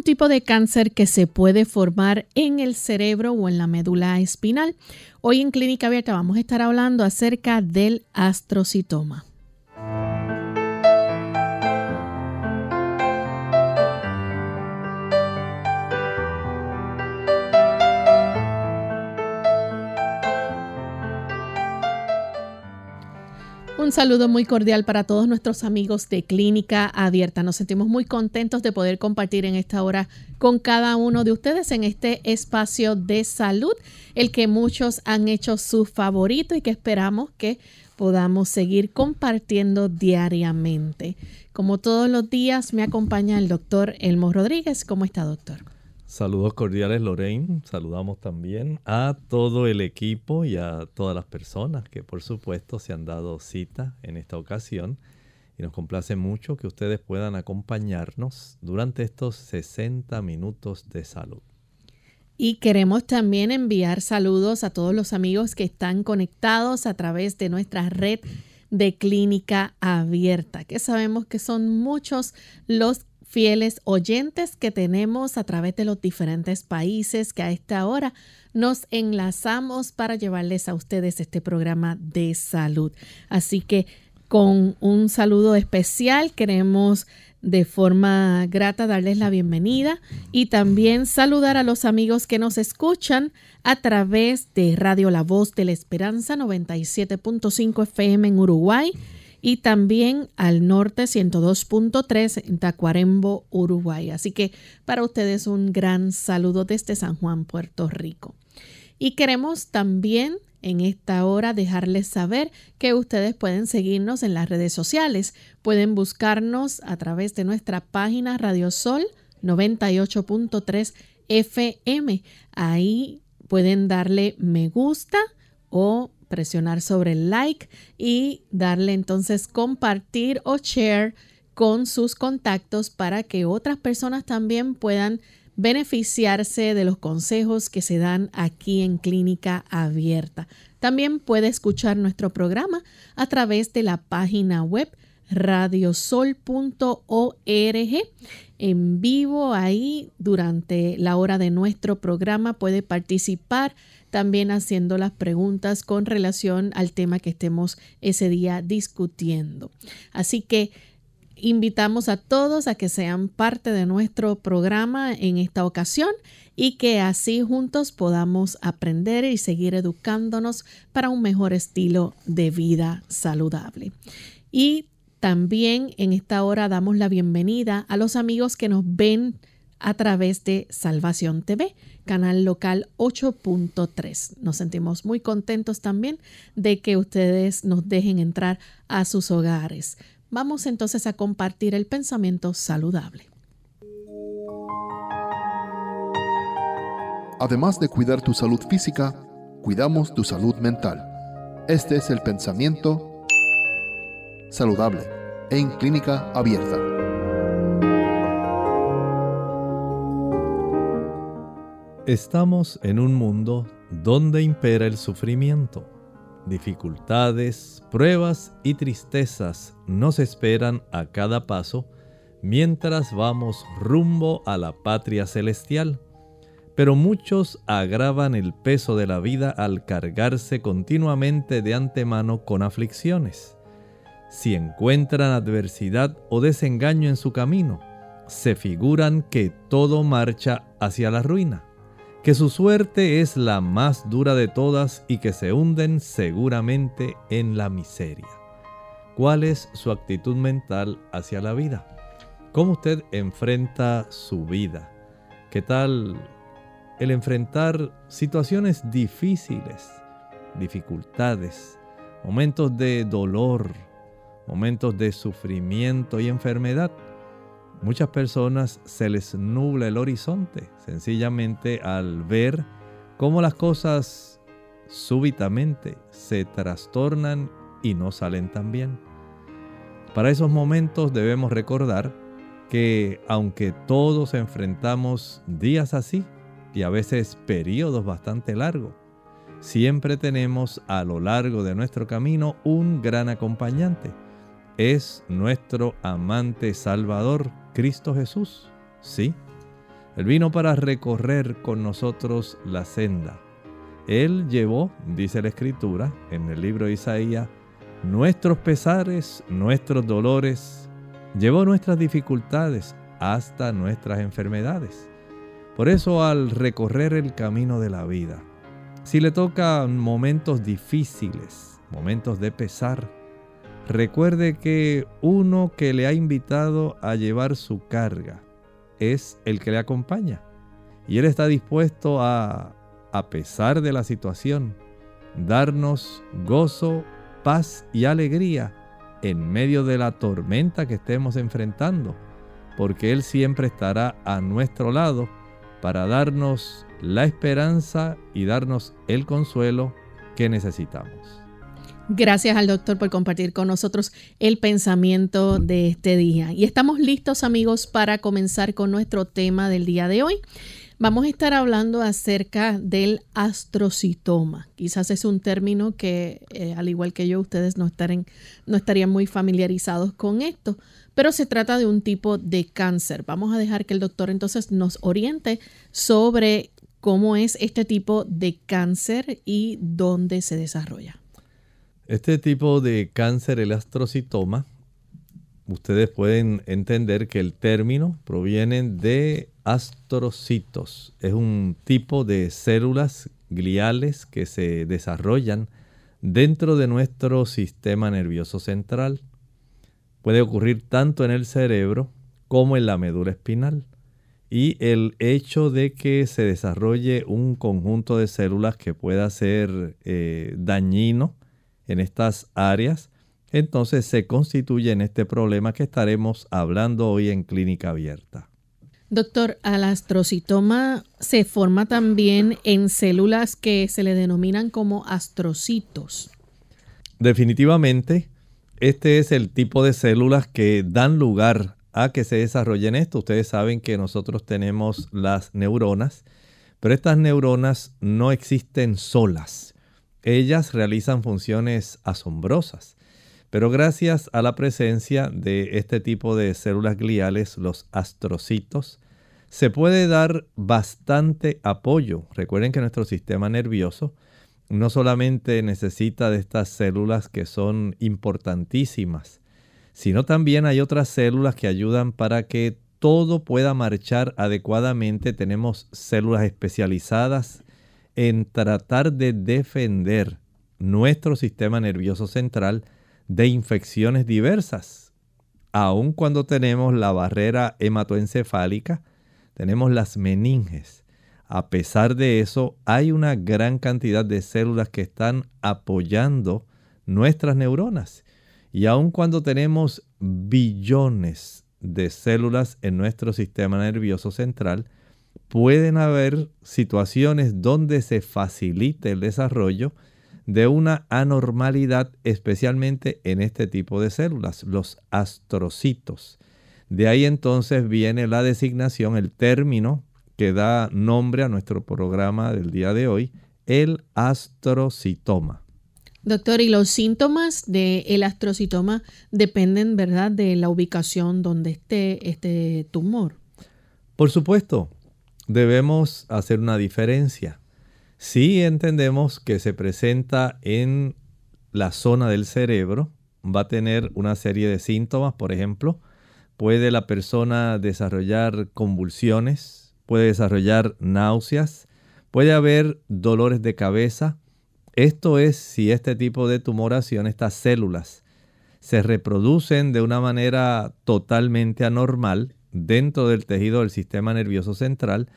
Un tipo de cáncer que se puede formar en el cerebro o en la médula espinal. Hoy en Clínica Abierta vamos a estar hablando acerca del astrocitoma. Un saludo muy cordial para todos nuestros amigos de Clínica Abierta. Nos sentimos muy contentos de poder compartir en esta hora con cada uno de ustedes en este espacio de salud, el que muchos han hecho su favorito y que esperamos que podamos seguir compartiendo diariamente. Como todos los días, me acompaña el doctor Elmo Rodríguez. ¿Cómo está, doctor? Saludos cordiales Lorraine, saludamos también a todo el equipo y a todas las personas que por supuesto se han dado cita en esta ocasión y nos complace mucho que ustedes puedan acompañarnos durante estos 60 minutos de salud. Y queremos también enviar saludos a todos los amigos que están conectados a través de nuestra red de clínica abierta, que sabemos que son muchos los fieles oyentes que tenemos a través de los diferentes países que a esta hora nos enlazamos para llevarles a ustedes este programa de salud. Así que con un saludo especial queremos de forma grata darles la bienvenida y también saludar a los amigos que nos escuchan a través de Radio La Voz de la Esperanza 97.5 FM en Uruguay y también al norte 102.3 en Tacuarembo, Uruguay. Así que para ustedes un gran saludo desde San Juan, Puerto Rico. Y queremos también en esta hora dejarles saber que ustedes pueden seguirnos en las redes sociales. Pueden buscarnos a través de nuestra página Radio Sol 98.3 FM. Ahí pueden darle me gusta o presionar sobre el like y darle entonces compartir o share con sus contactos para que otras personas también puedan beneficiarse de los consejos que se dan aquí en Clínica Abierta. También puede escuchar nuestro programa a través de la página web radiosol.org en vivo ahí durante la hora de nuestro programa puede participar también haciendo las preguntas con relación al tema que estemos ese día discutiendo. Así que invitamos a todos a que sean parte de nuestro programa en esta ocasión y que así juntos podamos aprender y seguir educándonos para un mejor estilo de vida saludable. Y también en esta hora damos la bienvenida a los amigos que nos ven a través de Salvación TV, canal local 8.3. Nos sentimos muy contentos también de que ustedes nos dejen entrar a sus hogares. Vamos entonces a compartir el pensamiento saludable. Además de cuidar tu salud física, cuidamos tu salud mental. Este es el pensamiento saludable en clínica abierta. Estamos en un mundo donde impera el sufrimiento. Dificultades, pruebas y tristezas nos esperan a cada paso mientras vamos rumbo a la patria celestial. Pero muchos agravan el peso de la vida al cargarse continuamente de antemano con aflicciones. Si encuentran adversidad o desengaño en su camino, se figuran que todo marcha hacia la ruina que su suerte es la más dura de todas y que se hunden seguramente en la miseria. ¿Cuál es su actitud mental hacia la vida? ¿Cómo usted enfrenta su vida? ¿Qué tal el enfrentar situaciones difíciles, dificultades, momentos de dolor, momentos de sufrimiento y enfermedad. Muchas personas se les nubla el horizonte sencillamente al ver cómo las cosas súbitamente se trastornan y no salen tan bien. Para esos momentos debemos recordar que aunque todos enfrentamos días así y a veces periodos bastante largos, siempre tenemos a lo largo de nuestro camino un gran acompañante. Es nuestro amante Salvador, Cristo Jesús. Sí, Él vino para recorrer con nosotros la senda. Él llevó, dice la Escritura en el libro de Isaías, nuestros pesares, nuestros dolores, llevó nuestras dificultades hasta nuestras enfermedades. Por eso al recorrer el camino de la vida, si le tocan momentos difíciles, momentos de pesar, recuerde que uno que le ha invitado a llevar su carga es el que le acompaña. Y Él está dispuesto a, a pesar de la situación, darnos gozo, paz y alegría en medio de la tormenta que estemos enfrentando, porque Él siempre estará a nuestro lado para darnos la esperanza y darnos el consuelo que necesitamos. Gracias al doctor por compartir con nosotros el pensamiento de este día. Y estamos listos amigos para comenzar con nuestro tema del día de hoy. Vamos a estar hablando acerca del astrocitoma. Quizás es un término que, eh, al igual que yo, ustedes no, no estarían muy familiarizados con esto, pero se trata de un tipo de cáncer. Vamos a dejar que el doctor entonces nos oriente sobre cómo es este tipo de cáncer y dónde se desarrolla. Este tipo de cáncer, el astrocitoma, ustedes pueden entender que el término proviene de astrocitos. Es un tipo de células gliales que se desarrollan dentro de nuestro sistema nervioso central. Puede ocurrir tanto en el cerebro como en la médula espinal. Y el hecho de que se desarrolle un conjunto de células que pueda ser eh, dañino en estas áreas, entonces se constituye en este problema que estaremos hablando hoy en clínica abierta. Doctor, al astrocitoma se forma también en células que se le denominan como astrocitos. Definitivamente, este es el tipo de células que dan lugar a que se desarrollen esto. Ustedes saben que nosotros tenemos las neuronas, pero estas neuronas no existen solas. Ellas realizan funciones asombrosas. Pero gracias a la presencia de este tipo de células gliales, los astrocitos, se puede dar bastante apoyo. Recuerden que nuestro sistema nervioso no solamente necesita de estas células que son importantísimas, sino también hay otras células que ayudan para que todo pueda marchar adecuadamente. Tenemos células especializadas en tratar de defender nuestro sistema nervioso central de infecciones diversas. Aun cuando tenemos la barrera hematoencefálica, tenemos las meninges. A pesar de eso, hay una gran cantidad de células que están apoyando nuestras neuronas. Y aun cuando tenemos billones de células en nuestro sistema nervioso central, pueden haber situaciones donde se facilite el desarrollo de una anormalidad, especialmente en este tipo de células, los astrocitos. De ahí entonces viene la designación, el término que da nombre a nuestro programa del día de hoy, el astrocitoma. Doctor, y los síntomas del astrocitoma dependen, ¿verdad?, de la ubicación donde esté este tumor. Por supuesto, debemos hacer una diferencia. Si entendemos que se presenta en la zona del cerebro, va a tener una serie de síntomas, por ejemplo, puede la persona desarrollar convulsiones, puede desarrollar náuseas, puede haber dolores de cabeza. Esto es si este tipo de tumoración, estas células, se reproducen de una manera totalmente anormal dentro del tejido del sistema nervioso central,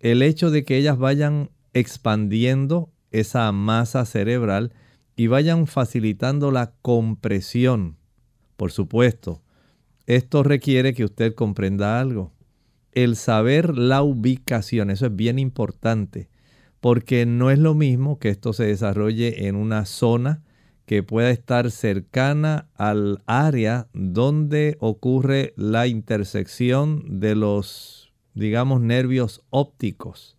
el hecho de que ellas vayan expandiendo esa masa cerebral y vayan facilitando la compresión Por supuesto, esto requiere que usted comprenda algo. El saber la ubicación, eso es bien importante, porque no es lo mismo que esto se desarrolle en una zona que pueda estar cercana al área donde ocurre la intersección de los, digamos, nervios ópticos.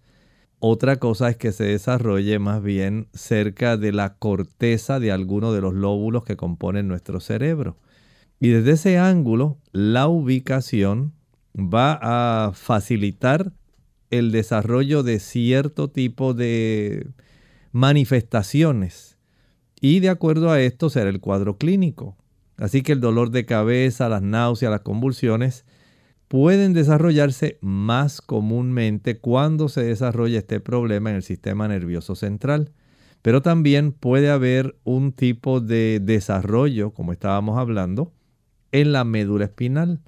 Otra cosa es que se desarrolle más bien cerca de la corteza de alguno de los lóbulos que componen nuestro cerebro. Y desde ese ángulo, la ubicación va a facilitar el desarrollo de cierto tipo de manifestaciones y de acuerdo a esto será el cuadro clínico. Así que el dolor de cabeza, las náuseas, las convulsiones pueden desarrollarse más comúnmente cuando se desarrolla este problema en el sistema nervioso central. Pero también puede haber un tipo de desarrollo, como estábamos hablando, en la médula espinal,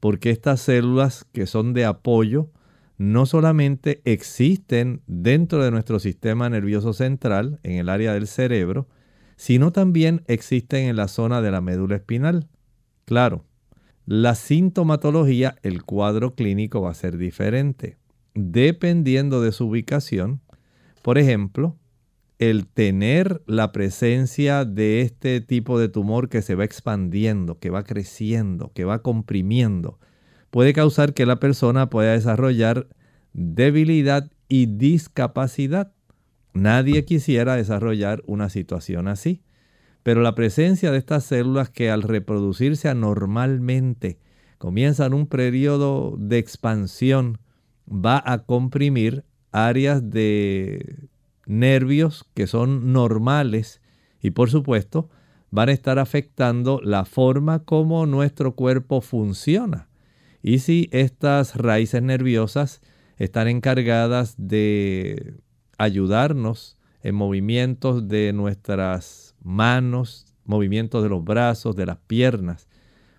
porque estas células que son de apoyo no solamente existen dentro de nuestro sistema nervioso central, en el área del cerebro, sino también existen en la zona de la médula espinal. Claro, la sintomatología, el cuadro clínico va a ser diferente, dependiendo de su ubicación. Por ejemplo, el tener la presencia de este tipo de tumor que se va expandiendo, que va creciendo, que va comprimiendo, puede causar que la persona pueda desarrollar debilidad y discapacidad. Nadie quisiera desarrollar una situación así, pero la presencia de estas células que al reproducirse anormalmente comienzan un periodo de expansión va a comprimir áreas de nervios que son normales y por supuesto van a estar afectando la forma como nuestro cuerpo funciona. Y si estas raíces nerviosas están encargadas de ayudarnos en movimientos de nuestras manos, movimientos de los brazos, de las piernas.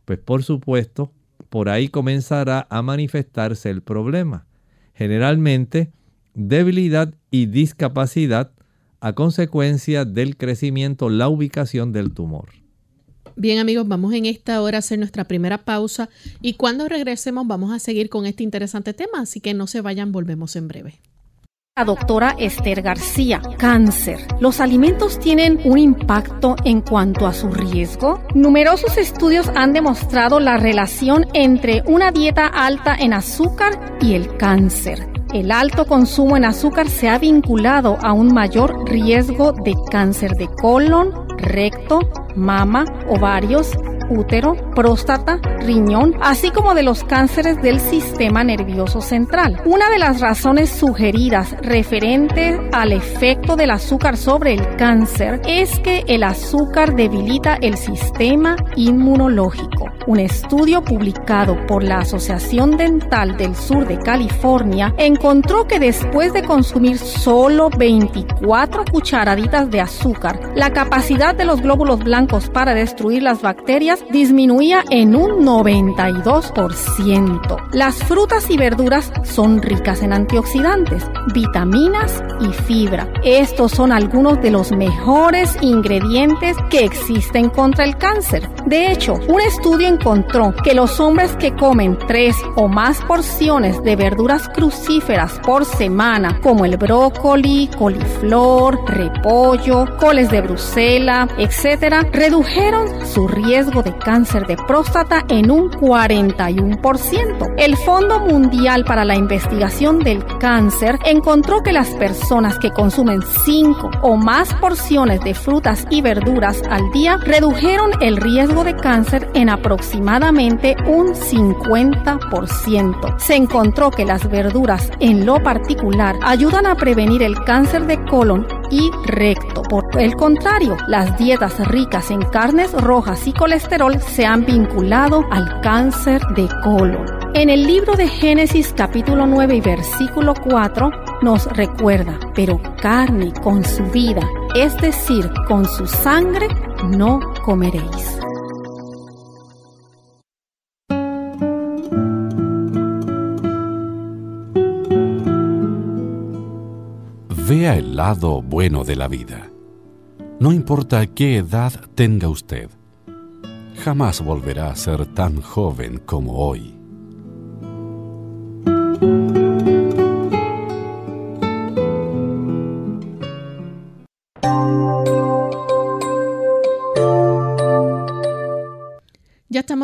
Pues por supuesto, por ahí comenzará a manifestarse el problema. Generalmente, debilidad y discapacidad a consecuencia del crecimiento, la ubicación del tumor. Bien amigos, vamos en esta hora a hacer nuestra primera pausa y cuando regresemos vamos a seguir con este interesante tema, así que no se vayan, volvemos en breve doctora Esther García. Cáncer. ¿Los alimentos tienen un impacto en cuanto a su riesgo? Numerosos estudios han demostrado la relación entre una dieta alta en azúcar y el cáncer. El alto consumo en azúcar se ha vinculado a un mayor riesgo de cáncer de colon, recto, mama, ovarios, útero, próstata, riñón, así como de los cánceres del sistema nervioso central. Una de las razones sugeridas referente al efecto del azúcar sobre el cáncer es que el azúcar debilita el sistema inmunológico. Un estudio publicado por la Asociación Dental del Sur de California encontró que después de consumir solo 24 cucharaditas de azúcar, la capacidad de los glóbulos blancos para destruir las bacterias disminuía en un 92%. Las frutas y verduras son ricas en antioxidantes, vitaminas y fibra. Estos son algunos de los mejores ingredientes que existen contra el cáncer. De hecho, un estudio encontró que los hombres que comen tres o más porciones de verduras crucíferas por semana, como el brócoli, coliflor, repollo, coles de Bruselas, etc., redujeron su riesgo de cáncer de próstata en un 41%. El Fondo Mundial para la Investigación del Cáncer encontró que las personas que consumen 5 o más porciones de frutas y verduras al día redujeron el riesgo de cáncer en aproximadamente un 50%. Se encontró que las verduras en lo particular ayudan a prevenir el cáncer de colon y recto. Por el contrario, las dietas ricas en carnes rojas y colesterol se han vinculado al cáncer de colon. En el libro de Génesis capítulo 9 y versículo 4 nos recuerda, pero carne con su vida, es decir, con su sangre, no comeréis. Vea el lado bueno de la vida. No importa qué edad tenga usted jamás volverá a ser tan joven como hoy.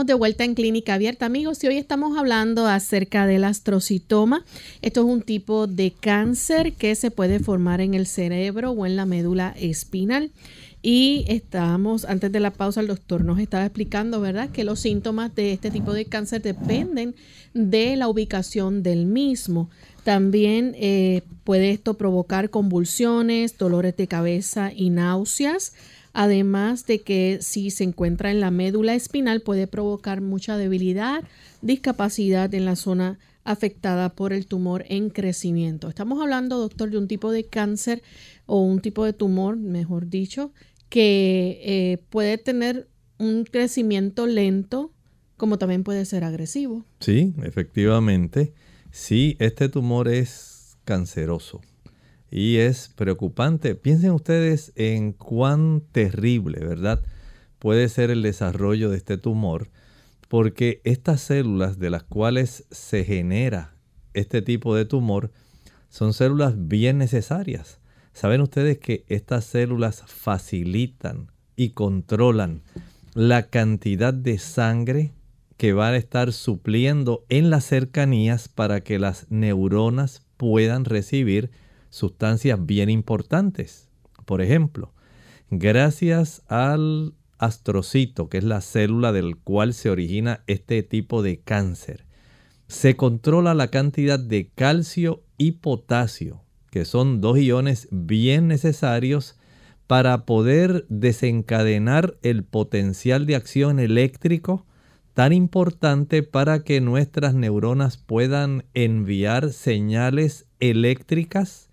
De vuelta en Clínica Abierta, amigos, y hoy estamos hablando acerca del astrocitoma. Esto es un tipo de cáncer que se puede formar en el cerebro o en la médula espinal. Y estábamos, antes de la pausa, el doctor nos estaba explicando, ¿verdad?, que los síntomas de este tipo de cáncer dependen de la ubicación del mismo. También eh, puede esto provocar convulsiones, dolores de cabeza y náuseas. Además de que si se encuentra en la médula espinal puede provocar mucha debilidad, discapacidad en la zona afectada por el tumor en crecimiento. Estamos hablando, doctor, de un tipo de cáncer o un tipo de tumor, mejor dicho, que eh, puede tener un crecimiento lento, como también puede ser agresivo. Sí, efectivamente. Sí, este tumor es canceroso y es preocupante. Piensen ustedes en cuán terrible, ¿verdad? Puede ser el desarrollo de este tumor, porque estas células de las cuales se genera este tipo de tumor son células bien necesarias ¿Saben ustedes que estas células facilitan y controlan la cantidad de sangre que van a estar supliendo en las cercanías para que las neuronas puedan recibir sustancias bien importantes? Por ejemplo, gracias al astrocito, que es la célula del cual se origina este tipo de cáncer, se controla la cantidad de calcio y potasio que son dos iones bien necesarios para poder desencadenar el potencial de acción eléctrico tan importante para que nuestras neuronas puedan enviar señales eléctricas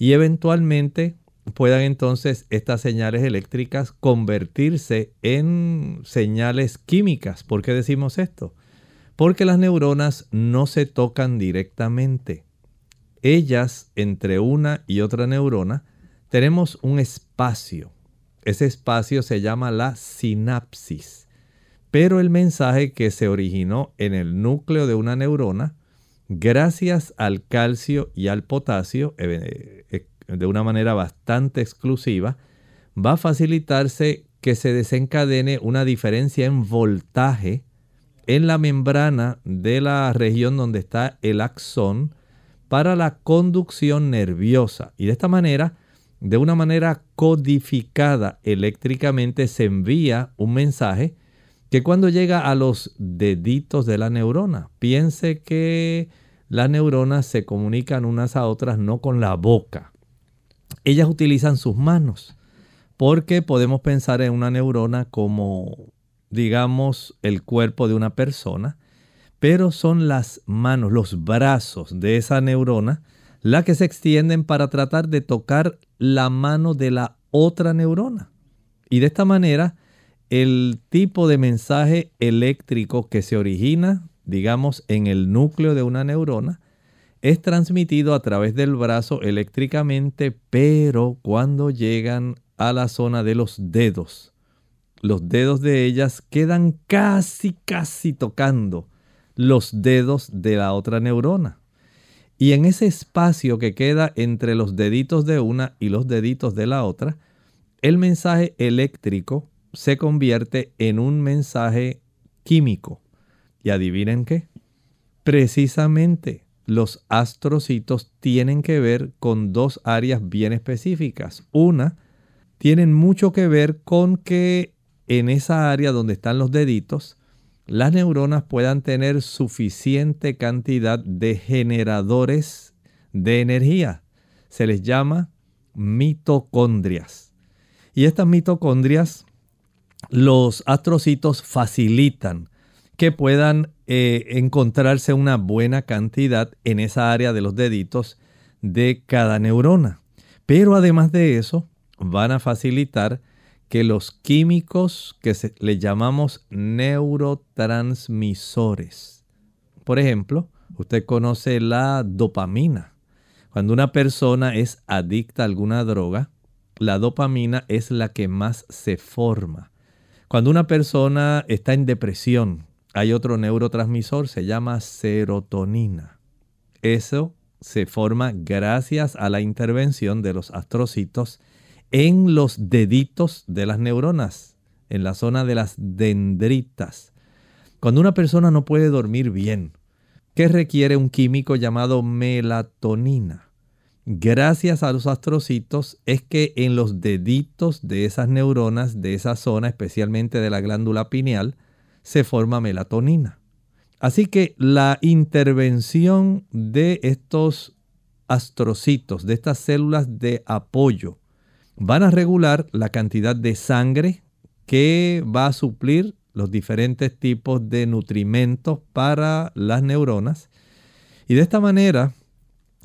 y eventualmente puedan entonces estas señales eléctricas convertirse en señales químicas. ¿Por qué decimos esto? Porque las neuronas no se tocan directamente ellas, entre una y otra neurona, tenemos un espacio. Ese espacio se llama la sinapsis. Pero el mensaje que se originó en el núcleo de una neurona, gracias al calcio y al potasio, eh, eh, de una manera bastante exclusiva, va a facilitarse que se desencadene una diferencia en voltaje en la membrana de la región donde está el axón para la conducción nerviosa. Y de esta manera, de una manera codificada eléctricamente, se envía un mensaje que cuando llega a los deditos de la neurona, piense que las neuronas se comunican unas a otras no con la boca. Ellas utilizan sus manos, porque podemos pensar en una neurona como, digamos, el cuerpo de una persona, pero son las manos, los brazos de esa neurona las que se extienden para tratar de tocar la mano de la otra neurona. Y de esta manera, el tipo de mensaje eléctrico que se origina, digamos, en el núcleo de una neurona, es transmitido a través del brazo eléctricamente, pero cuando llegan a la zona de los dedos, los dedos de ellas quedan casi, casi tocando los dedos de la otra neurona. Y en ese espacio que queda entre los deditos de una y los deditos de la otra, el mensaje eléctrico se convierte en un mensaje químico. Y adivinen qué, precisamente los astrocitos tienen que ver con dos áreas bien específicas. Una, tienen mucho que ver con que en esa área donde están los deditos, las neuronas puedan tener suficiente cantidad de generadores de energía. Se les llama mitocondrias. Y estas mitocondrias, los astrocitos facilitan que puedan eh, encontrarse una buena cantidad en esa área de los deditos de cada neurona. Pero además de eso, van a facilitar que los químicos que le llamamos neurotransmisores. Por ejemplo, usted conoce la dopamina. Cuando una persona es adicta a alguna droga, la dopamina es la que más se forma. Cuando una persona está en depresión, hay otro neurotransmisor, se llama serotonina. Eso se forma gracias a la intervención de los astrocitos en los deditos de las neuronas, en la zona de las dendritas. Cuando una persona no puede dormir bien, ¿qué requiere un químico llamado melatonina? Gracias a los astrocitos es que en los deditos de esas neuronas, de esa zona, especialmente de la glándula pineal, se forma melatonina. Así que la intervención de estos astrocitos, de estas células de apoyo, van a regular la cantidad de sangre que va a suplir los diferentes tipos de nutrimentos para las neuronas. Y de esta manera,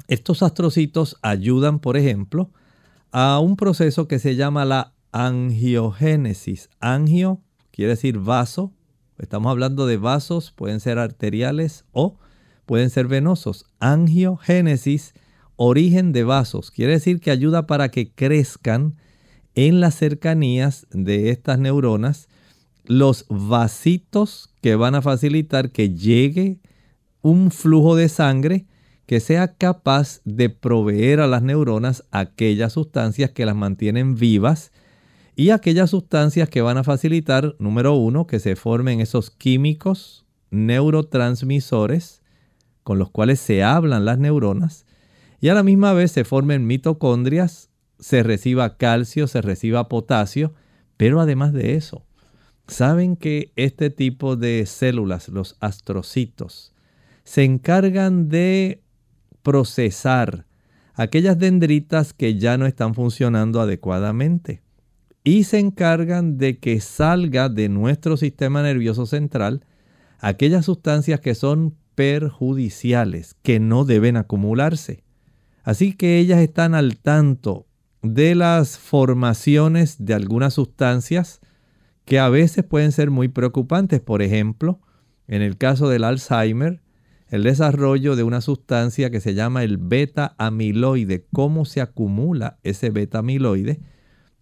estos astrocitos ayudan, por ejemplo, a un proceso que se llama la angiogénesis. Angio quiere decir vaso Estamos hablando de vasos, pueden ser arteriales o pueden ser venosos. Angiogénesis, origen de vasos, quiere decir que ayuda para que crezcan en las cercanías de estas neuronas los vasitos que van a facilitar que llegue un flujo de sangre que sea capaz de proveer a las neuronas aquellas sustancias que las mantienen vivas y aquellas sustancias que van a facilitar, número uno, que se formen esos químicos neurotransmisores con los cuales se hablan las neuronas y a la misma vez se formen mitocondrias, se reciba calcio, se reciba potasio, pero además de eso, saben que este tipo de células, los astrocitos, se encargan de procesar aquellas dendritas que ya no están funcionando adecuadamente y se encargan de que salga de nuestro sistema nervioso central aquellas sustancias que son perjudiciales, que no deben acumularse. Así que ellas están al tanto de las formaciones de algunas sustancias que a veces pueden ser muy preocupantes. Por ejemplo, en el caso del Alzheimer, el desarrollo de una sustancia que se llama el beta amiloide, cómo se acumula ese beta amiloide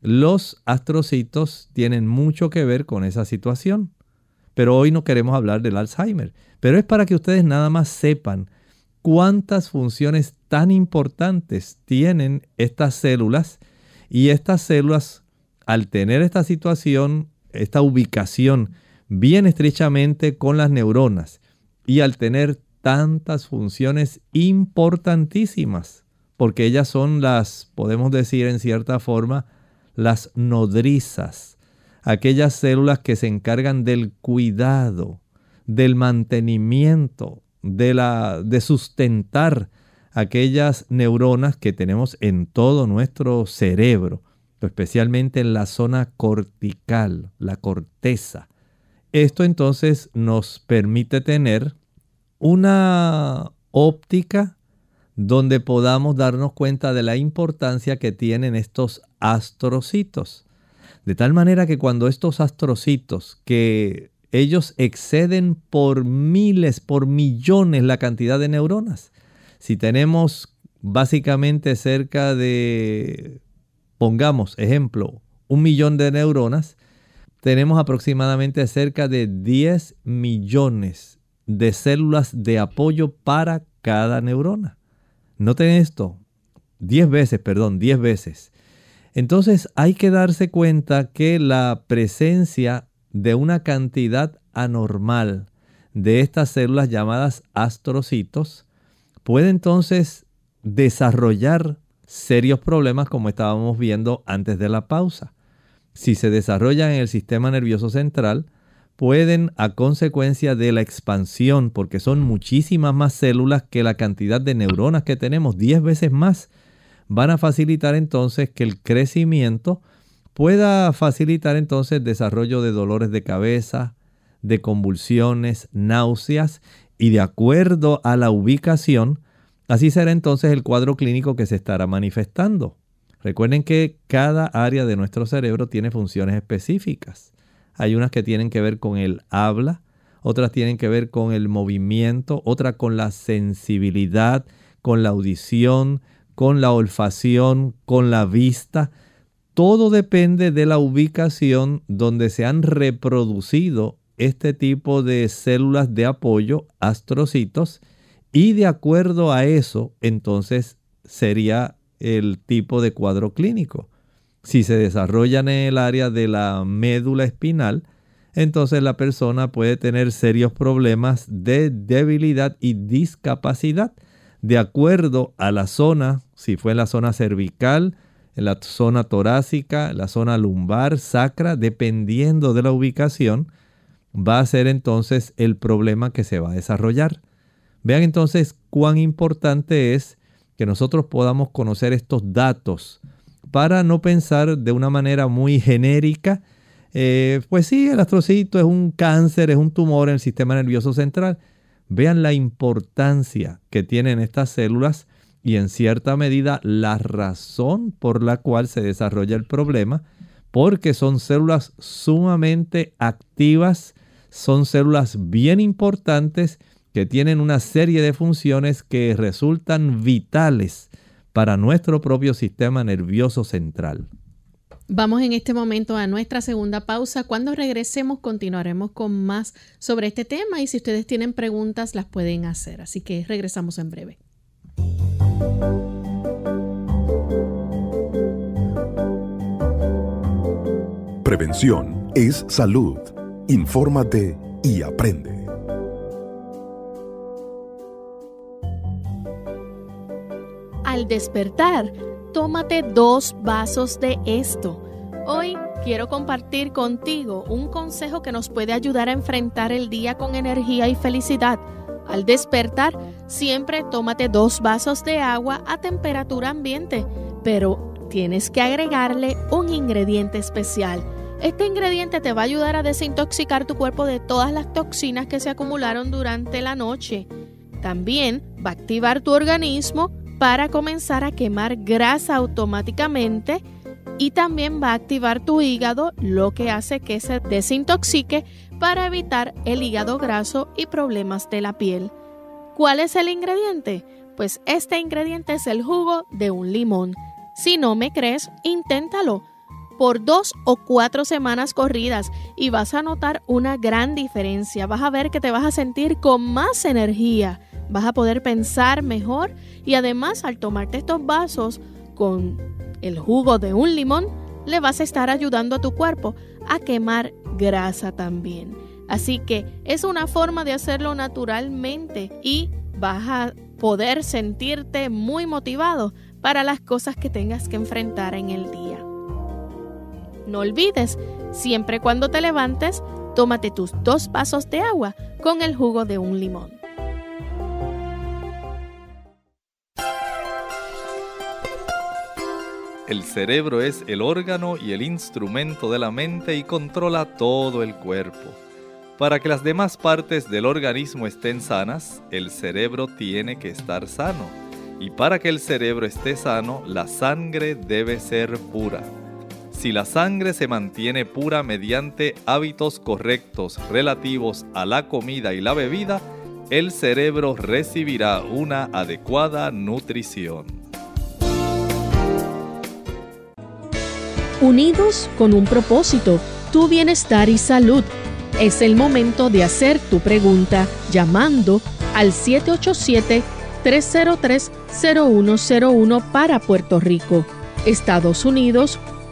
los astrocitos tienen mucho que ver con esa situación. Pero hoy no queremos hablar del Alzheimer. Pero es para que ustedes nada más sepan cuántas funciones tan importantes tienen estas células. Y estas células, al tener esta situación, esta ubicación bien estrechamente con las neuronas y al tener tantas funciones importantísimas, porque ellas son las, podemos decir en cierta forma, las nodrizas, aquellas células que se encargan del cuidado, del mantenimiento, de, la, de sustentar aquellas neuronas que tenemos en todo nuestro cerebro, especialmente en la zona cortical, la corteza. Esto entonces nos permite tener una óptica donde podamos darnos cuenta de la importancia que tienen estos astrocitos. De tal manera que cuando estos astrocitos, que ellos exceden por miles, por millones la cantidad de neuronas, si tenemos básicamente cerca de, pongamos ejemplo, un millón de neuronas, tenemos aproximadamente cerca de 10 millones de células de apoyo para cada neurona. Noten esto, 10 veces, perdón, 10 veces. Entonces hay que darse cuenta que la presencia de una cantidad anormal de estas células llamadas astrocitos puede entonces desarrollar serios problemas como estábamos viendo antes de la pausa. Si se desarrollan en el sistema nervioso central, pueden a consecuencia de la expansión, porque son muchísimas más células que la cantidad de neuronas que tenemos, 10 veces más, van a facilitar entonces que el crecimiento pueda facilitar entonces el desarrollo de dolores de cabeza, de convulsiones, náuseas y de acuerdo a la ubicación, así será entonces el cuadro clínico que se estará manifestando. Recuerden que cada área de nuestro cerebro tiene funciones específicas. Hay unas que tienen que ver con el habla, otras tienen que ver con el movimiento, otras con la sensibilidad, con la audición, con la olfacción, con la vista. todo depende de la ubicación donde se han reproducido este tipo de células de apoyo, astrocitos, y de acuerdo a eso, entonces sería el tipo de cuadro clínico. Si se desarrollan en el área de la médula espinal, entonces la persona puede tener serios problemas de debilidad y discapacidad de acuerdo a la zona, si fue en la zona cervical, en la zona torácica, la zona lumbar, sacra, dependiendo de la ubicación, va a ser entonces el problema que se va a desarrollar. Vean entonces cuán importante es que nosotros podamos conocer estos datos para no pensar de una manera muy genérica, eh, pues sí, el astrocito es un cáncer, es un tumor en el sistema nervioso central. Vean la importancia que tienen estas células y en cierta medida la razón por la cual se desarrolla el problema, porque son células sumamente activas, son células bien importantes que tienen una serie de funciones que resultan vitales para nuestro propio sistema nervioso central. Vamos en este momento a nuestra segunda pausa. Cuando regresemos continuaremos con más sobre este tema y si ustedes tienen preguntas las pueden hacer. Así que regresamos en breve. Prevención es salud. Infórmate y aprende. Al despertar, tómate dos vasos de esto. Hoy quiero compartir contigo un consejo que nos puede ayudar a enfrentar el día con energía y felicidad. Al despertar, siempre tómate dos vasos de agua a temperatura ambiente, pero tienes que agregarle un ingrediente especial. Este ingrediente te va a ayudar a desintoxicar tu cuerpo de todas las toxinas que se acumularon durante la noche. También va a activar tu organismo para comenzar a quemar grasa automáticamente y también va a activar tu hígado, lo que hace que se desintoxique para evitar el hígado graso y problemas de la piel. ¿Cuál es el ingrediente? Pues este ingrediente es el jugo de un limón. Si no me crees, inténtalo por dos o cuatro semanas corridas y vas a notar una gran diferencia. Vas a ver que te vas a sentir con más energía, vas a poder pensar mejor y además al tomarte estos vasos con el jugo de un limón, le vas a estar ayudando a tu cuerpo a quemar grasa también. Así que es una forma de hacerlo naturalmente y vas a poder sentirte muy motivado para las cosas que tengas que enfrentar en el día. No olvides, siempre cuando te levantes, tómate tus dos vasos de agua con el jugo de un limón. El cerebro es el órgano y el instrumento de la mente y controla todo el cuerpo. Para que las demás partes del organismo estén sanas, el cerebro tiene que estar sano. Y para que el cerebro esté sano, la sangre debe ser pura. Si la sangre se mantiene pura mediante hábitos correctos relativos a la comida y la bebida, el cerebro recibirá una adecuada nutrición. unidos con un propósito, tu bienestar y salud. Es el momento de hacer tu pregunta llamando al 787-303-0101 para Puerto Rico, Estados Unidos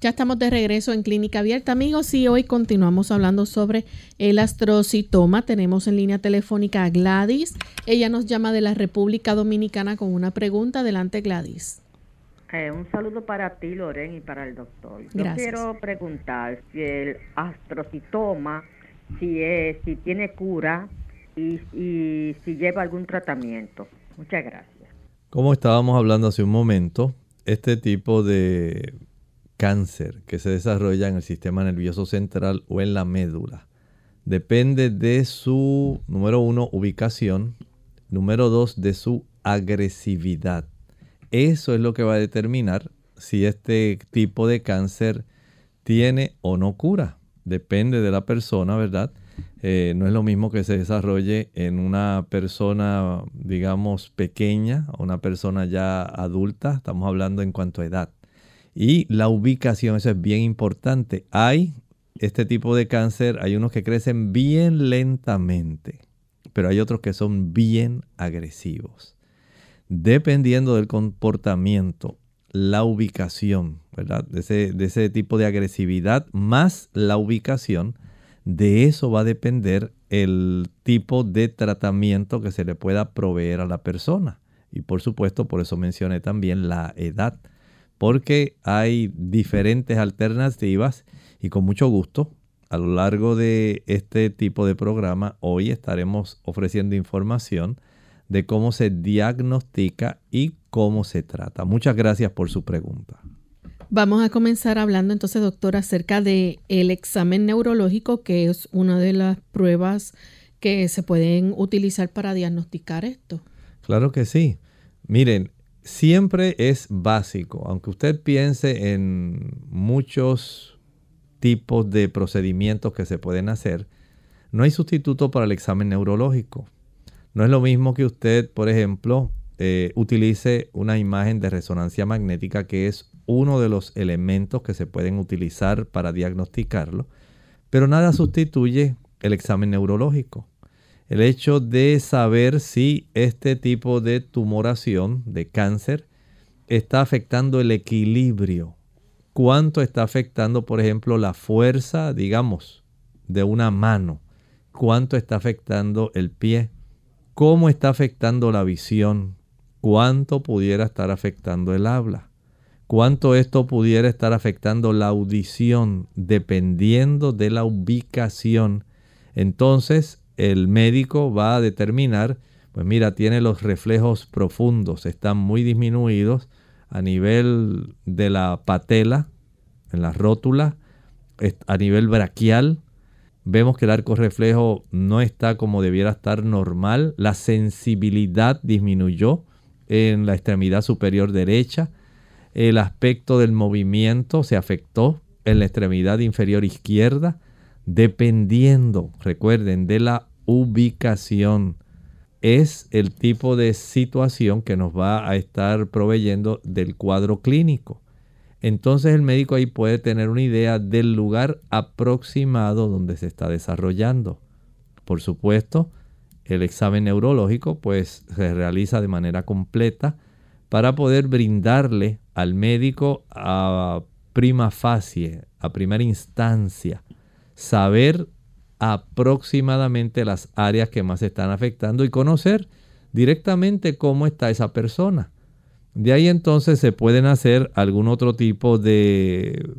Ya estamos de regreso en Clínica Abierta, amigos, y hoy continuamos hablando sobre el astrocitoma. Tenemos en línea telefónica a Gladys. Ella nos llama de la República Dominicana con una pregunta. Adelante, Gladys. Eh, un saludo para ti, Loren, y para el doctor. Yo quiero preguntar si el astrocitoma, si, es, si tiene cura y, si lleva algún tratamiento. Muchas gracias. Como estábamos hablando hace un momento, este tipo de cáncer que se desarrolla en el sistema nervioso central o en la médula depende de su, número uno, ubicación, número dos, de su agresividad. Eso es lo que va a determinar si este tipo de cáncer tiene o no cura. Depende de la persona, ¿verdad? Eh, no es lo mismo que se desarrolle en una persona, digamos, pequeña una persona ya adulta. Estamos hablando en cuanto a edad. Y la ubicación, eso es bien importante. Hay este tipo de cáncer, hay unos que crecen bien lentamente, pero hay otros que son bien agresivos. Dependiendo del comportamiento, la ubicación, ¿verdad? De ese, de ese tipo de agresividad más la ubicación, de eso va a depender el tipo de tratamiento que se le pueda proveer a la persona. Y por supuesto, por eso mencioné también la edad, porque hay diferentes alternativas y con mucho gusto a lo largo de este tipo de programa hoy estaremos ofreciendo información de cómo se diagnostica y cómo se trata. Muchas gracias por su pregunta. Vamos a comenzar hablando entonces, doctor, acerca de el examen neurológico, que es una de las pruebas que se pueden utilizar para diagnosticar esto. Claro que sí. Miren, siempre es básico, aunque usted piense en muchos tipos de procedimientos que se pueden hacer, no hay sustituto para el examen neurológico. No es lo mismo que usted, por ejemplo, eh, utilice una imagen de resonancia magnética, que es uno de los elementos que se pueden utilizar para diagnosticarlo, pero nada sustituye el examen neurológico. El hecho de saber si este tipo de tumoración, de cáncer, está afectando el equilibrio. Cuánto está afectando, por ejemplo, la fuerza, digamos, de una mano, cuánto está afectando el pie, cómo está afectando la visión, cuánto pudiera estar afectando el habla, cuánto esto pudiera estar afectando la audición, dependiendo de la ubicación. Entonces, el médico va a determinar, pues mira, tiene los reflejos profundos, están muy disminuidos, a nivel de la patela, en la rótula, a nivel braquial. Vemos que el arco reflejo no está como debiera estar normal. La sensibilidad disminuyó en la extremidad superior derecha. El aspecto del movimiento se afectó en la extremidad inferior izquierda, dependiendo, recuerden, de la ubicación es el tipo de situación que nos va a estar proveyendo del cuadro clínico. Entonces el médico ahí puede tener una idea del lugar aproximado donde se está desarrollando. Por supuesto, el examen neurológico pues se realiza de manera completa para poder brindarle al médico a prima facie, a primera instancia, saber aproximadamente las áreas que más están afectando y conocer directamente cómo está esa persona. De ahí entonces se pueden hacer algún otro tipo de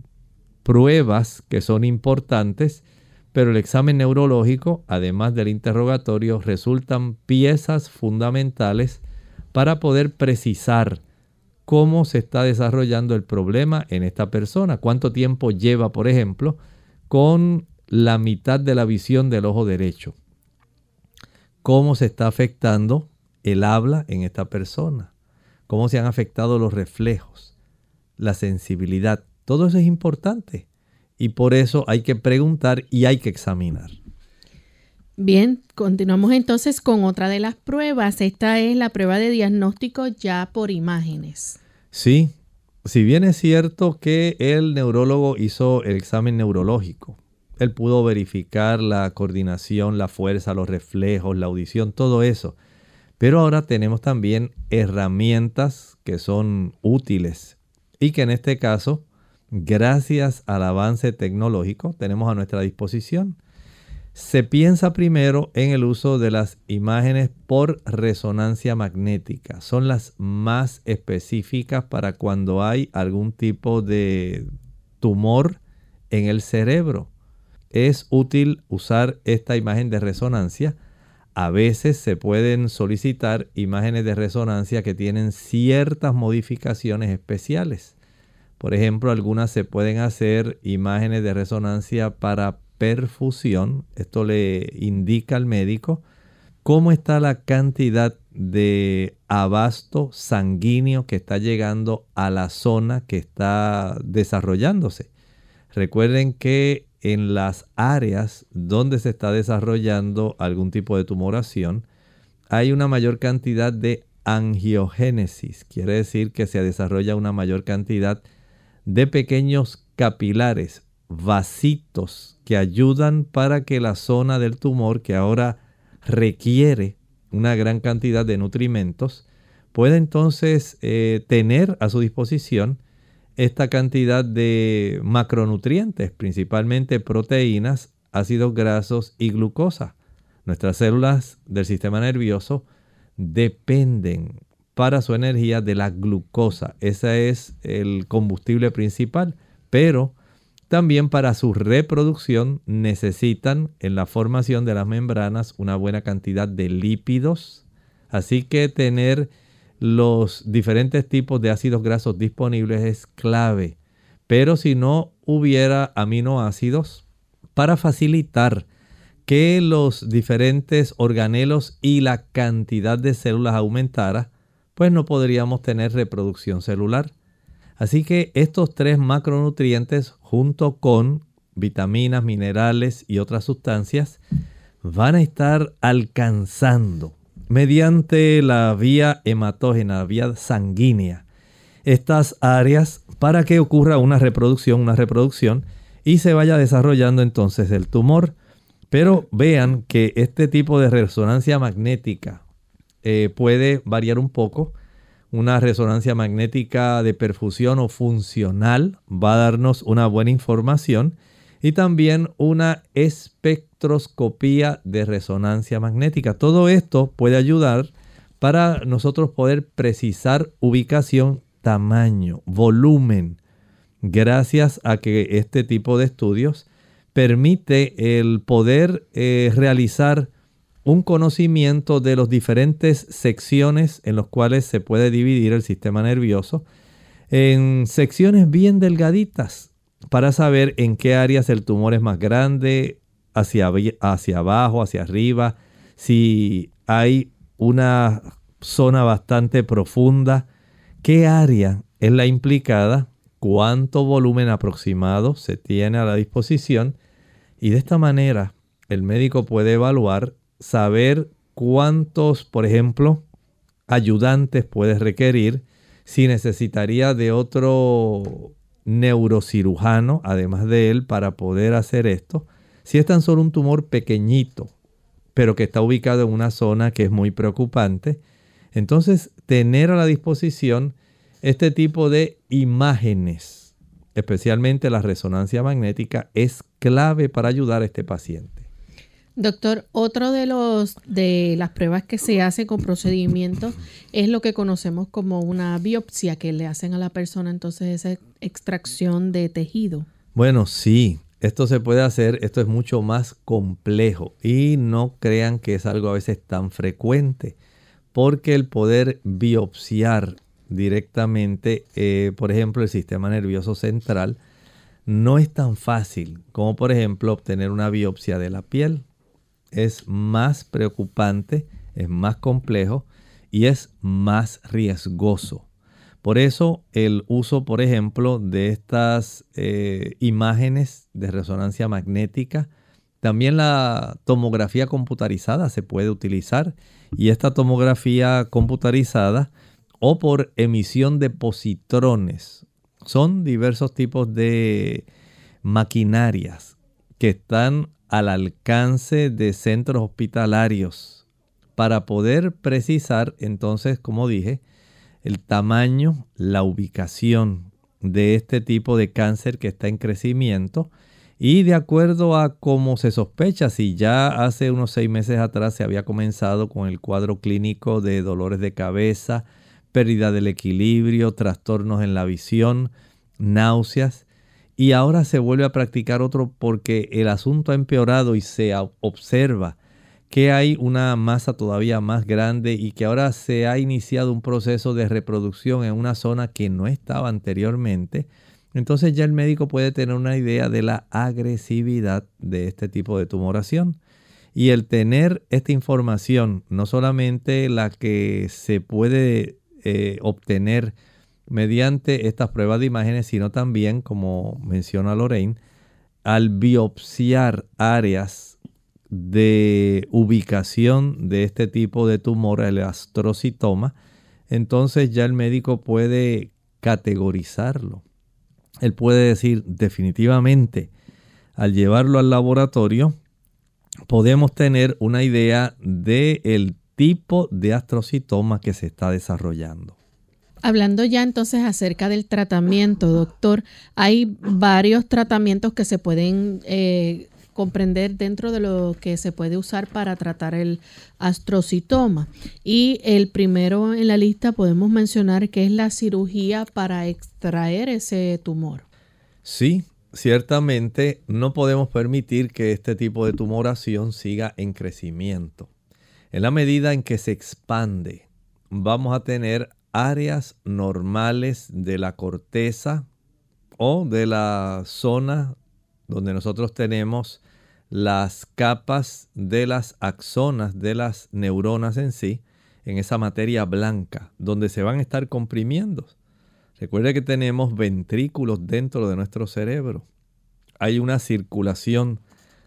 pruebas que son importantes, pero el examen neurológico, además del interrogatorio, resultan piezas fundamentales para poder precisar cómo se está desarrollando el problema en esta persona, cuánto tiempo lleva, por ejemplo, con la mitad de la visión del ojo derecho. Cómo se está afectando el habla en esta persona. Cómo se han afectado los reflejos, la sensibilidad. Todo eso es importante. Y por eso hay que preguntar y hay que examinar. Bien, continuamos entonces con otra de las pruebas. Esta es la prueba de diagnóstico ya por imágenes. Sí, si bien es cierto que el neurólogo hizo el examen neurológico, él pudo verificar la coordinación, la fuerza, los reflejos, la audición, todo eso. Pero ahora tenemos también herramientas que son útiles y que en este caso, gracias al avance tecnológico, tenemos a nuestra disposición. Se piensa primero en el uso de las imágenes por resonancia magnética. Son las más específicas para cuando hay algún tipo de tumor en el cerebro es útil usar esta imagen de resonancia. A veces se pueden solicitar imágenes de resonancia que tienen ciertas modificaciones especiales Por ejemplo, algunas se pueden hacer imágenes de resonancia para perfusión. Esto le indica al médico cómo está la cantidad de abasto sanguíneo que está llegando a la zona que está desarrollándose. Recuerden que en las áreas donde se está desarrollando algún tipo de tumoración, hay una mayor cantidad de angiogénesis. Quiere decir que se desarrolla una mayor cantidad de pequeños capilares, vasitos que ayudan para que la zona del tumor que ahora requiere una gran cantidad de nutrimentos, pueda entonces eh, tener a su disposición esta cantidad de macronutrientes, principalmente proteínas, ácidos grasos y glucosa. Nuestras células del sistema nervioso dependen para su energía de la glucosa. Ese es el combustible principal, pero también para su reproducción necesitan en la formación de las membranas una buena cantidad de lípidos. Así que tener los diferentes tipos de ácidos grasos disponibles es clave. Pero si no hubiera aminoácidos, para facilitar que los diferentes organelos y la cantidad de células aumentara, pues no podríamos tener reproducción celular. Así que estos tres macronutrientes junto con vitaminas, minerales y otras sustancias van a estar alcanzando mediante la vía hematógena, vía sanguínea, estas áreas para que ocurra una reproducción, una reproducción y se vaya desarrollando entonces el tumor. Pero vean que este tipo de resonancia magnética eh, puede variar un poco. Una resonancia magnética de perfusión o funcional va a darnos una buena información y también una de resonancia magnética. Todo esto puede ayudar para nosotros poder precisar ubicación, tamaño, volumen, gracias a que este tipo de estudios permite el poder eh, realizar un conocimiento de las diferentes secciones en las cuales se puede dividir el sistema nervioso en secciones bien delgaditas para saber en qué áreas el tumor es más grande, hacia, hacia abajo, hacia arriba, si hay una zona bastante profunda, qué área es la implicada, cuánto volumen aproximado se tiene a la disposición y de esta manera el médico puede evaluar, saber cuántos, por ejemplo, ayudantes puede requerir, si necesitaría de otro neurocirujano, además de él, para poder hacer esto. Si es tan solo un tumor pequeñito, pero que está ubicado en una zona que es muy preocupante, entonces tener a la disposición este tipo de imágenes, especialmente la resonancia magnética, es clave para ayudar a este paciente. Doctor, otro de los de las pruebas que se hace con procedimientos es lo que conocemos como una biopsia que le hacen a la persona, entonces esa extracción de tejido. Bueno, sí, esto se puede hacer, esto es mucho más complejo y no crean que es algo a veces tan frecuente, porque el poder biopsiar directamente, eh, por ejemplo, el sistema nervioso central, no es tan fácil como por ejemplo obtener una biopsia de la piel es más preocupante, es más complejo y es más riesgoso. Por eso el uso, por ejemplo, de estas eh, imágenes de resonancia magnética, también la tomografía computarizada se puede utilizar y esta tomografía computarizada o por emisión de positrones. Son diversos tipos de maquinarias que están al alcance de centros hospitalarios para poder precisar entonces, como dije, el tamaño, la ubicación de este tipo de cáncer que está en crecimiento y de acuerdo a cómo se sospecha, si ya hace unos seis meses atrás se había comenzado con el cuadro clínico de dolores de cabeza, pérdida del equilibrio, trastornos en la visión, náuseas, y ahora se vuelve a practicar otro porque el asunto ha empeorado y se observa que hay una masa todavía más grande y que ahora se ha iniciado un proceso de reproducción en una zona que no estaba anteriormente, entonces ya el médico puede tener una idea de la agresividad de este tipo de tumoración. Y el tener esta información, no solamente la que se puede eh, obtener mediante estas pruebas de imágenes, sino también, como menciona Lorraine, al biopsiar áreas de ubicación de este tipo de tumor, el astrocitoma, entonces ya el médico puede categorizarlo. Él puede decir definitivamente, al llevarlo al laboratorio, podemos tener una idea del el tipo de astrocitoma que se está desarrollando. Hablando ya entonces acerca del tratamiento, doctor, hay varios tratamientos que se pueden eh, comprender dentro de lo que se puede usar para tratar el astrocitoma. Y el primero en la lista podemos mencionar que es la cirugía para extraer ese tumor. Sí, ciertamente no podemos permitir que este tipo de tumoración siga en crecimiento. En la medida en que se expande, vamos a tener áreas normales de la corteza o de la zona donde nosotros tenemos las capas de las axonas de las neuronas en sí, en esa materia blanca, donde se van a estar comprimiendo. Recuerde que tenemos ventrículos dentro de nuestro cerebro. Hay una circulación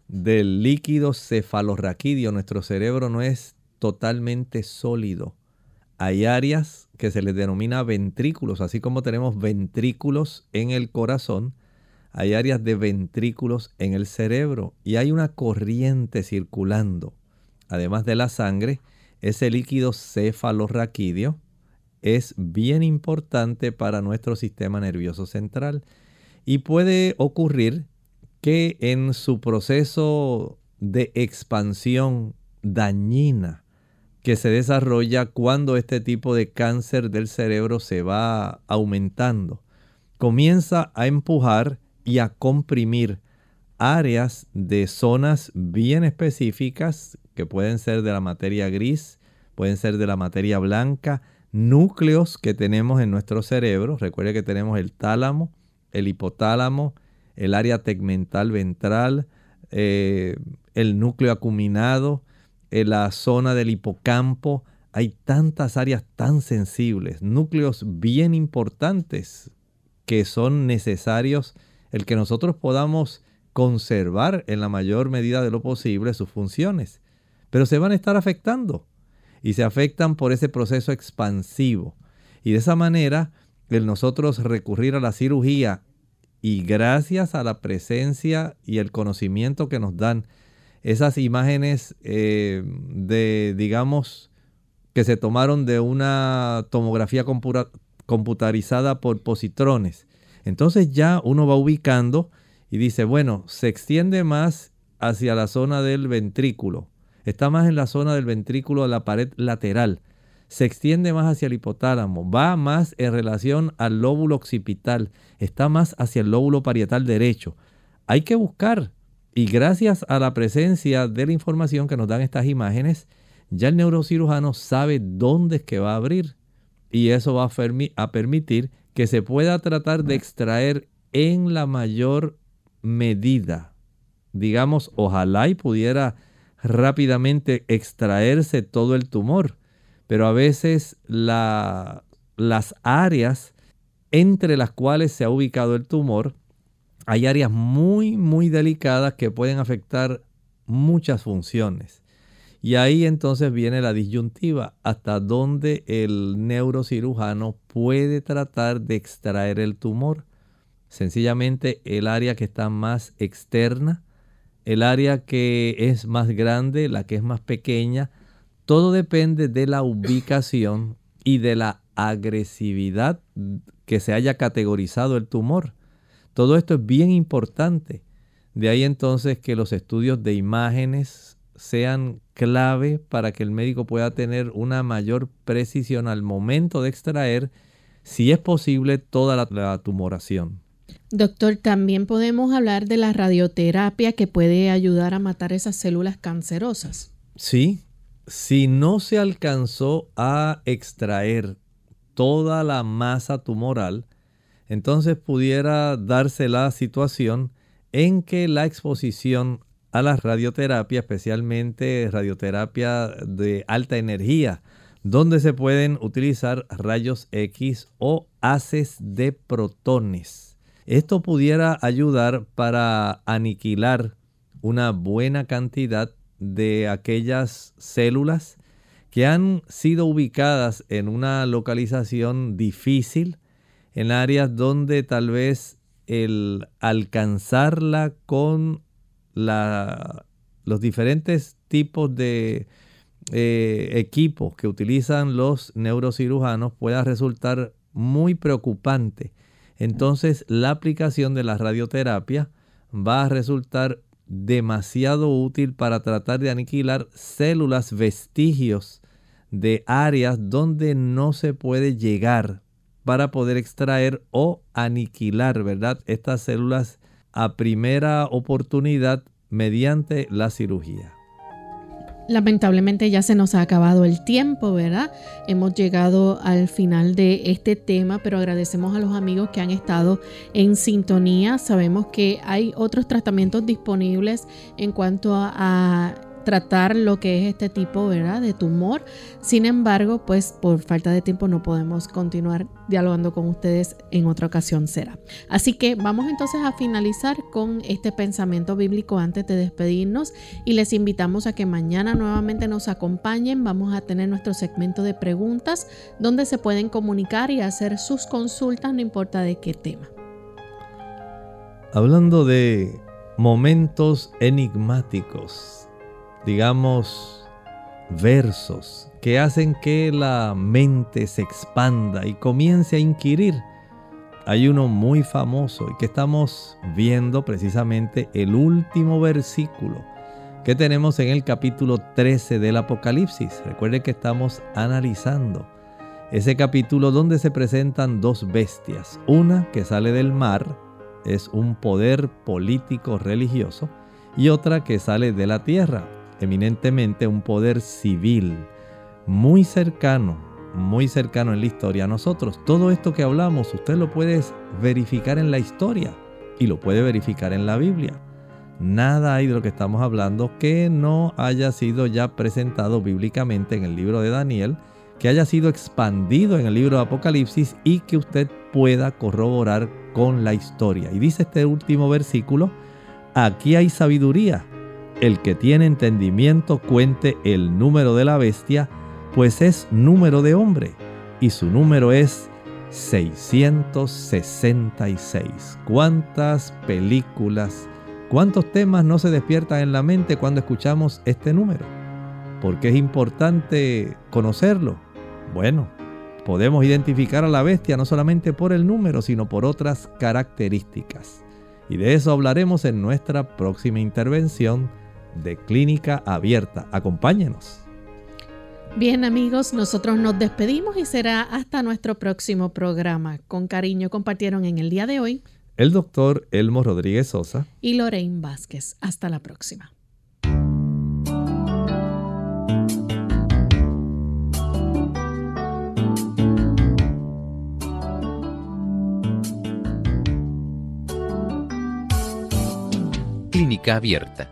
del líquido cefalorraquídeo. Nuestro cerebro no es totalmente sólido. Hay áreas que se les denomina ventrículos, así como tenemos ventrículos en el corazón, hay áreas de ventrículos en el cerebro y hay una corriente circulando. Además de la sangre, ese líquido cefalorraquídeo es bien importante para nuestro sistema nervioso central y puede ocurrir que en su proceso de expansión dañina que se desarrolla cuando este tipo de cáncer del cerebro se va aumentando, comienza a empujar y a comprimir áreas de zonas bien específicas que pueden ser de la materia gris, pueden ser de la materia blanca, núcleos que tenemos en nuestro cerebro. Recuerde que tenemos el tálamo, el hipotálamo, el área tegmental ventral, eh, el núcleo acuminado, eh, la zona del hipocampo. Hay tantas áreas tan sensibles, núcleos bien importantes que son necesarios el que nosotros podamos conservar en la mayor medida de lo posible sus funciones. Pero se van a estar afectando y se afectan por ese proceso expansivo. Y de esa manera, el nosotros recurrir a la cirugía y gracias a la presencia y el conocimiento que nos dan esas imágenes eh, de, digamos, que se tomaron de una tomografía computarizada por positrones entonces ya uno va ubicando y dice, bueno, se extiende más hacia la zona del ventrículo, está más en la zona del ventrículo de la pared lateral, se extiende más hacia el hipotálamo, va más en relación al lóbulo occipital, está más hacia el lóbulo parietal derecho. Hay que buscar. Y gracias a la presencia de la información que nos dan estas imágenes, ya el neurocirujano sabe dónde es que va a abrir. Y eso va a, permitir que se pueda tratar de extraer en la mayor medida. Digamos, ojalá y pudiera rápidamente extraerse todo el tumor, pero a veces las áreas entre las cuales se ha ubicado el tumor, hay áreas muy, muy delicadas que pueden afectar muchas funciones. Y ahí entonces viene la disyuntiva, hasta dónde el neurocirujano puede tratar de extraer el tumor. Sencillamente el área que está más externa, el área que es más grande, la que es más pequeña, todo depende de la ubicación y de la agresividad que se haya categorizado el tumor. Todo esto es bien importante. De ahí entonces que los estudios de imágenes sean clave para que el médico pueda tener una mayor precisión al momento de extraer, si es posible, toda la, tumoración. Doctor, también podemos hablar de la radioterapia que puede ayudar a matar esas células cancerosas. Sí, si no se alcanzó a extraer toda la masa tumoral, entonces pudiera darse la situación en que la exposición a la radioterapia, especialmente radioterapia de alta energía, donde se pueden utilizar rayos X o haces de protones. Esto pudiera ayudar para aniquilar una buena cantidad de aquellas células que han sido ubicadas en una localización difícil, en áreas donde tal vez el alcanzarla con los diferentes tipos de eh, equipos que utilizan los neurocirujanos pueda resultar muy preocupante. Entonces la aplicación de la radioterapia va a resultar demasiado útil para tratar de aniquilar células vestigios de áreas donde no se puede llegar para poder extraer o aniquilar, ¿verdad? Estas células a primera oportunidad mediante la cirugía. Lamentablemente ya se nos ha acabado el tiempo, ¿verdad? Hemos llegado al final de este tema, pero agradecemos a los amigos que han estado en sintonía. Sabemos que hay otros tratamientos disponibles en cuanto a, tratar lo que es este tipo, ¿verdad? De tumor. Sin embargo, pues por falta de tiempo no podemos continuar dialogando con ustedes en otra ocasión será. Así que vamos entonces a finalizar con este pensamiento bíblico antes de despedirnos y les invitamos a que mañana nuevamente nos acompañen. Vamos a tener nuestro segmento de preguntas donde se pueden comunicar y hacer sus consultas, no importa de qué tema. Hablando de momentos enigmáticos, digamos, versos que hacen que la mente se expanda y comience a inquirir. Hay uno muy famoso y que estamos viendo precisamente el último versículo que tenemos en el capítulo 13 del Apocalipsis. Recuerde que estamos analizando ese capítulo donde se presentan dos bestias. Una que sale del mar, es un poder político religioso, y otra que sale de la tierra, eminentemente un poder civil muy cercano, muy cercano en la historia a nosotros. Todo esto que hablamos usted lo puede verificar en la historia y lo puede verificar en la Biblia. Nada hay de lo que estamos hablando que no haya sido ya presentado bíblicamente en el libro de Daniel, que haya sido expandido en el libro de Apocalipsis y que usted pueda corroborar con la historia. Y dice este último versículo, aquí hay sabiduría el que tiene entendimiento cuente el número de la bestia, pues es número de hombre, y su número es 666. ¿Cuántas películas, cuántos temas no se despiertan en la mente cuando escuchamos este número? ¿Por qué es importante conocerlo? Bueno, podemos identificar a la bestia no solamente por el número, sino por otras características. Y de eso hablaremos en nuestra próxima intervención de Clínica Abierta. Acompáñenos. Bien amigos, nosotros nos despedimos y será hasta nuestro próximo programa. Con cariño compartieron en el día de hoy el doctor Elmo Rodríguez Sosa y Lorraine Vázquez. Hasta la próxima. Clínica Abierta